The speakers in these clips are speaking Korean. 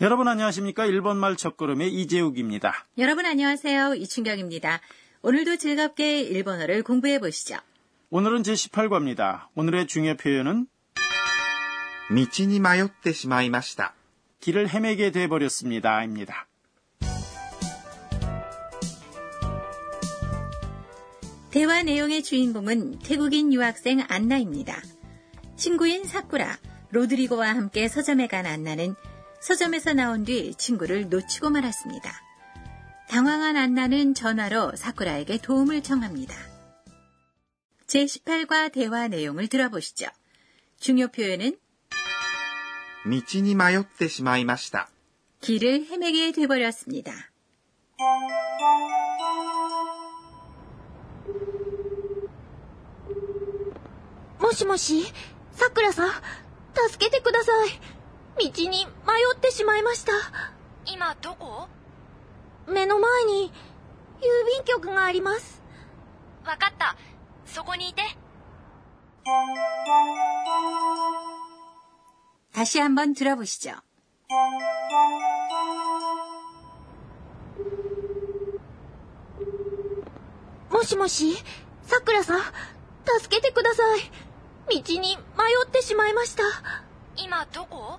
여러분 안녕하십니까? 일본말 첫걸음의 이재욱입니다. 여러분 안녕하세요. 이춘경입니다. 오늘도 즐겁게 일본어를 공부해 보시죠. 오늘은 제18과입니다. 오늘의 중요 표현은 道に迷ってしまいました。 길을 헤매게 돼버렸습니다. 입니다. 대화 내용의 주인공은 태국인 유학생 안나입니다. 친구인 사쿠라, 로드리고와 함께 서점에 간 안나는 서점에서 나온 뒤 친구를 놓치고 말았습니다. 당황한 안나는 전화로 사쿠라에게 도움을 청합니다. 제18과 대화 내용을 들어보시죠. 중요 표현은 道に迷ってしまいました。 길을 헤매게 돼버렸습니다. もしもし、さくらさん、助けてください。 道に迷ってしまいました。今どこ目の前に、郵便局があります。わかった。そこにいて。 다시 한번 들어보시죠. もしもし、さくらさん、助けてください。道に迷ってしまいました。今どこ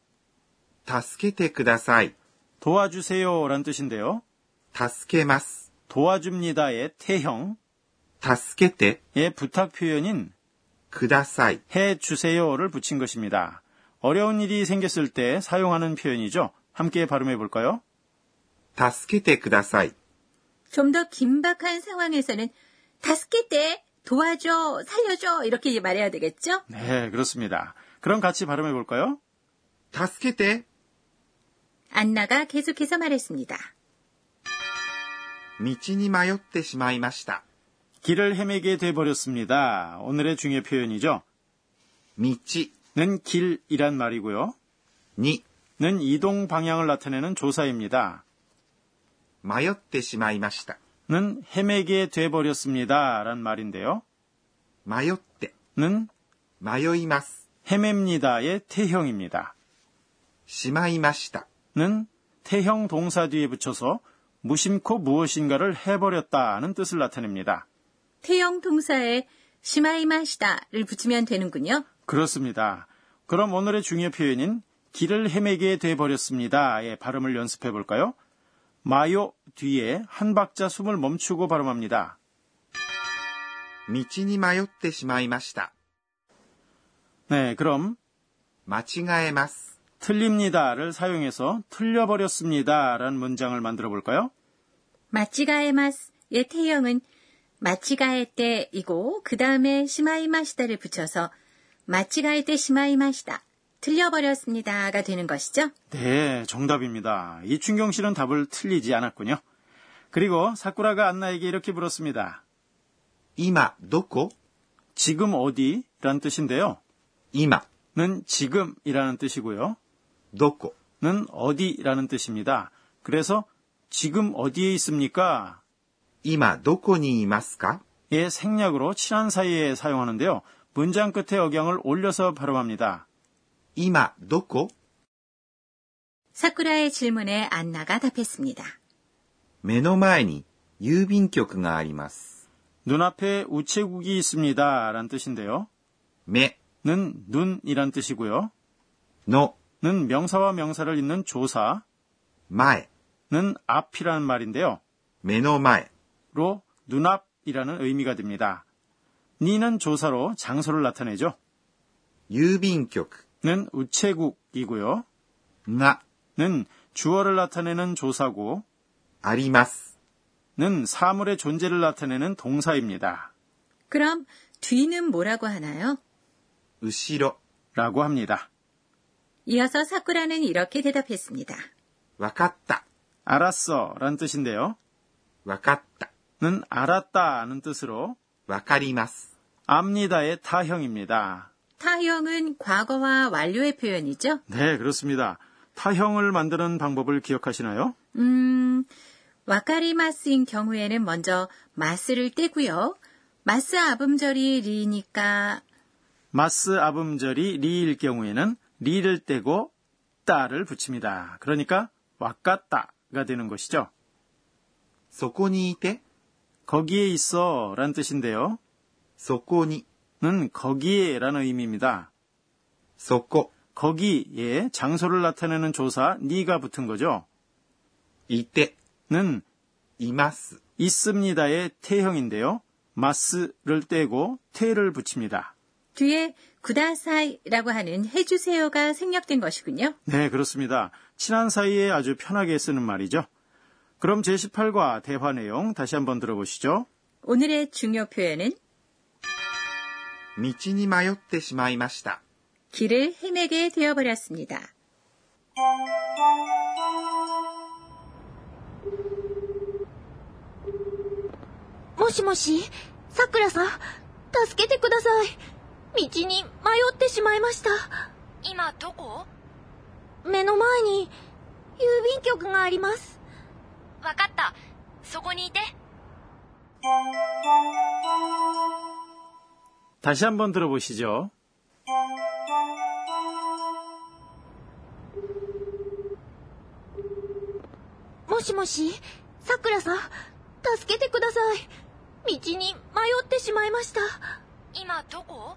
助けてください。 도와주세요 란 뜻인데요. 助けます。 도와줍니다의 태형, 助けて 의 부탁 표현인 ください。 해주세요를 붙인 것입니다. 어려운 일이 생겼을 때 사용하는 표현이죠. 함께 발음해 볼까요? 助けてください。 좀 더 긴박한 상황에서는 다스케테 도와줘, 살려줘 이렇게 말해야 되겠죠? 네, 그렇습니다. 그럼 같이 발음해 볼까요? 助けて。 안나가 계속해서 말했습니다. 道に迷ってしまいました。 길을 헤매게 돼 버렸습니다. 오늘의 중요 표현이죠. 道 는 길이란 말이고요. に 는 이동 방향을 나타내는 조사입니다. 迷ってしまいました。 는 헤매게 돼 버렸습니다. 란 말인데요. 迷って、 는 迷います。 헤맵니다의 태형입니다. しまいました。 는 태형 동사 뒤에 붙여서 무심코 무엇인가를 해버렸다는 뜻을 나타냅니다. 태형 동사에 시마이마시다를 붙이면 되는군요. 그렇습니다. 그럼 오늘의 중요 표현인 길을 헤매게 돼버렸습니다의 발음을 연습해 볼까요? 마요 뒤에 한 박자 숨을 멈추고 발음합니다. 미치니 마요때 시마이마시다. 네, 그럼 마칭하에마스 틀립니다를 사용해서 틀려버렸습니다라는 문장을 만들어 볼까요? 마치가에마스 의 태형은 마치가에 예, 때이고 그 다음에 시마이마시다를 붙여서 마치가에 때 시마이마시다 틀려버렸습니다가 되는 것이죠? 네, 정답입니다. 이춘경 씨는 답을 틀리지 않았군요. 그리고 사쿠라가 안나에게 이렇게 물었습니다. 이마 놓고 지금 어디라는 뜻인데요. 이마는 지금이라는 뜻이고요. どこ 는 어디라는 뜻입니다. 그래서 지금 어디에 있습니까? 今どこにいますか 의 생략으로 친한 사이에 사용하는데요. 문장 끝에 억양을 올려서 발음합니다. 今どこ 사쿠라의 질문에 안나가 답했습니다. 目の前に郵便局があります。 눈앞에 우체국이 있습니다. 라는 뜻인데요. 目 는 눈이란 뜻이고요. の 는 명사와 명사를 잇는 조사, 마에는 앞이라는 말인데요. 메노마에로 눈앞이라는 의미가 됩니다. 니는 조사로 장소를 나타내죠. 유빈격는 우체국이고요. 나는 주어를 나타내는 조사고, 아리마스는 사물의 존재를 나타내는 동사입니다. 그럼 뒤는 뭐라고 하나요? 으시로라고 합니다. 이어서 사쿠라는 이렇게 대답했습니다. 와갔다. 알았어. 라는 뜻인데요. 와갔다. 는 알았다. 는 뜻으로 わかります. 압니다의 た형입니다. た형은 과거와 완료의 표현이죠? 네, 그렇습니다. た형을 만드는 방법을 기억하시나요? 음, 와카리마스인 경우에는 먼저 ます를 떼고요. ます 앞음절이 り니까 ます 앞음절이 り일 경우에는 리를 떼고 따를 붙입니다. 그러니까 왔갔다가 되는 것이죠. そこにいて、 거기에 있어 란 뜻인데요. そこに、 는 거기에 라는 의미입니다. そこ、 거기에 장소를 나타내는 조사 니가 붙은 거죠. いて、 는 います。 있습니다의 태형인데요. 마스를 떼고 태를 붙입니다. 뒤에 구다사이라고 하는 해주세요가 생략된 것이군요. 네, 그렇습니다. 친한 사이에 아주 편하게 쓰는 말이죠. 그럼 제18과 대화 내용 다시 한번 들어보시죠. 오늘의 중요 표현은 道に迷ってしまいました。 길을 헤매게 되어버렸습니다. もしもし、さくらさん、助けてください。 道に迷ってしまいました。今どこ目の前に、郵便局があります。わかった。そこにいて。 다시 한번 들어보시죠. もしもし、さくらさん、助けてください。道に迷ってしまいました。今どこ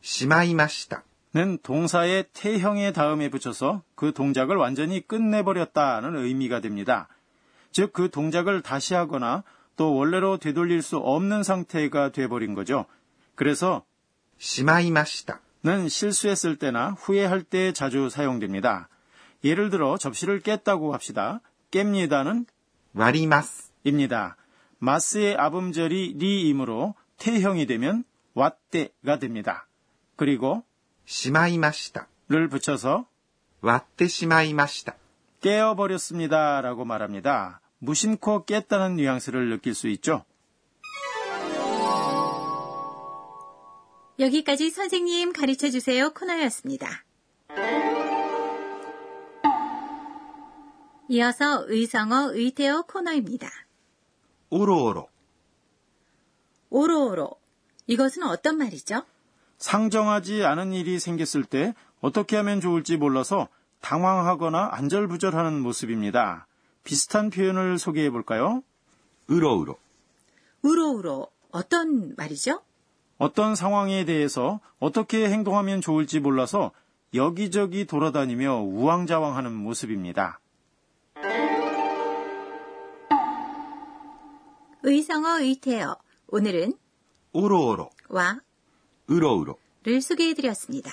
시마이마시다. 는 동사의 태형의 다음에 붙여서 그 동작을 완전히 끝내버렸다는 의미가 됩니다. 즉, 그 동작을 다시 하거나 또 원래로 되돌릴 수 없는 상태가 돼버린 거죠. 그래서 시마이마시다. 는 실수했을 때나 후회할 때 자주 사용됩니다. 예를 들어 접시를 깼다고 합시다. 깹니다는 와리마스 입니다. 마스의 아음절이 리이므로 태형이 되면 왓떼가 됩니다. 그리고 しまいました。 를 붙여서 割ってしまいました。 깨어버렸습니다 라고 말합니다. 무심코 깼다는 뉘앙스를 느낄 수 있죠. 여기까지 선생님 가르쳐 주세요 코너였습니다. 이어서 의성어 의태어 코너입니다. おろおろ。 오로오로. 이것은 어떤 말이죠? 상정하지 않은 일이 생겼을 때 어떻게 하면 좋을지 몰라서 당황하거나 안절부절하는 모습입니다. 비슷한 표현을 소개해 볼까요? 으로우로. 으로우로. 어떤 말이죠? 어떤 상황에 대해서 어떻게 행동하면 좋을지 몰라서 여기저기 돌아다니며 우왕좌왕하는 모습입니다. 의성어 의태어 오늘은 우로우로와 으로으로를 소개해드렸습니다.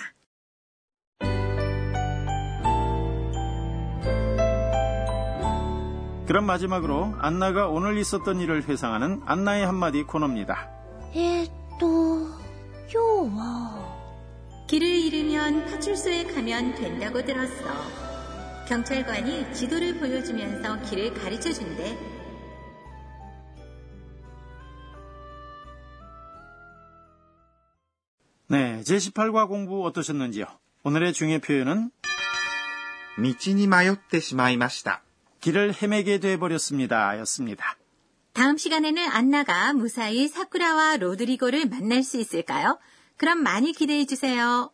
그럼 마지막으로 안나가 오늘 있었던 일을 회상하는 안나의 한마디 코너입니다. 에또 요워. 길을 잃으면 파출소에 가면 된다고 들었어. 경찰관이 지도를 보여주면서 길을 가르쳐 준대. 네, 제18과 공부 어떠셨는지요? 오늘의 중요 표현은 道に迷ってしまいました。 길을 헤매게 돼버렸습니다. 였습니다. 다음 시간에는 안나가 무사히 사쿠라와 로드리고를 만날 수 있을까요? 그럼 많이 기대해 주세요.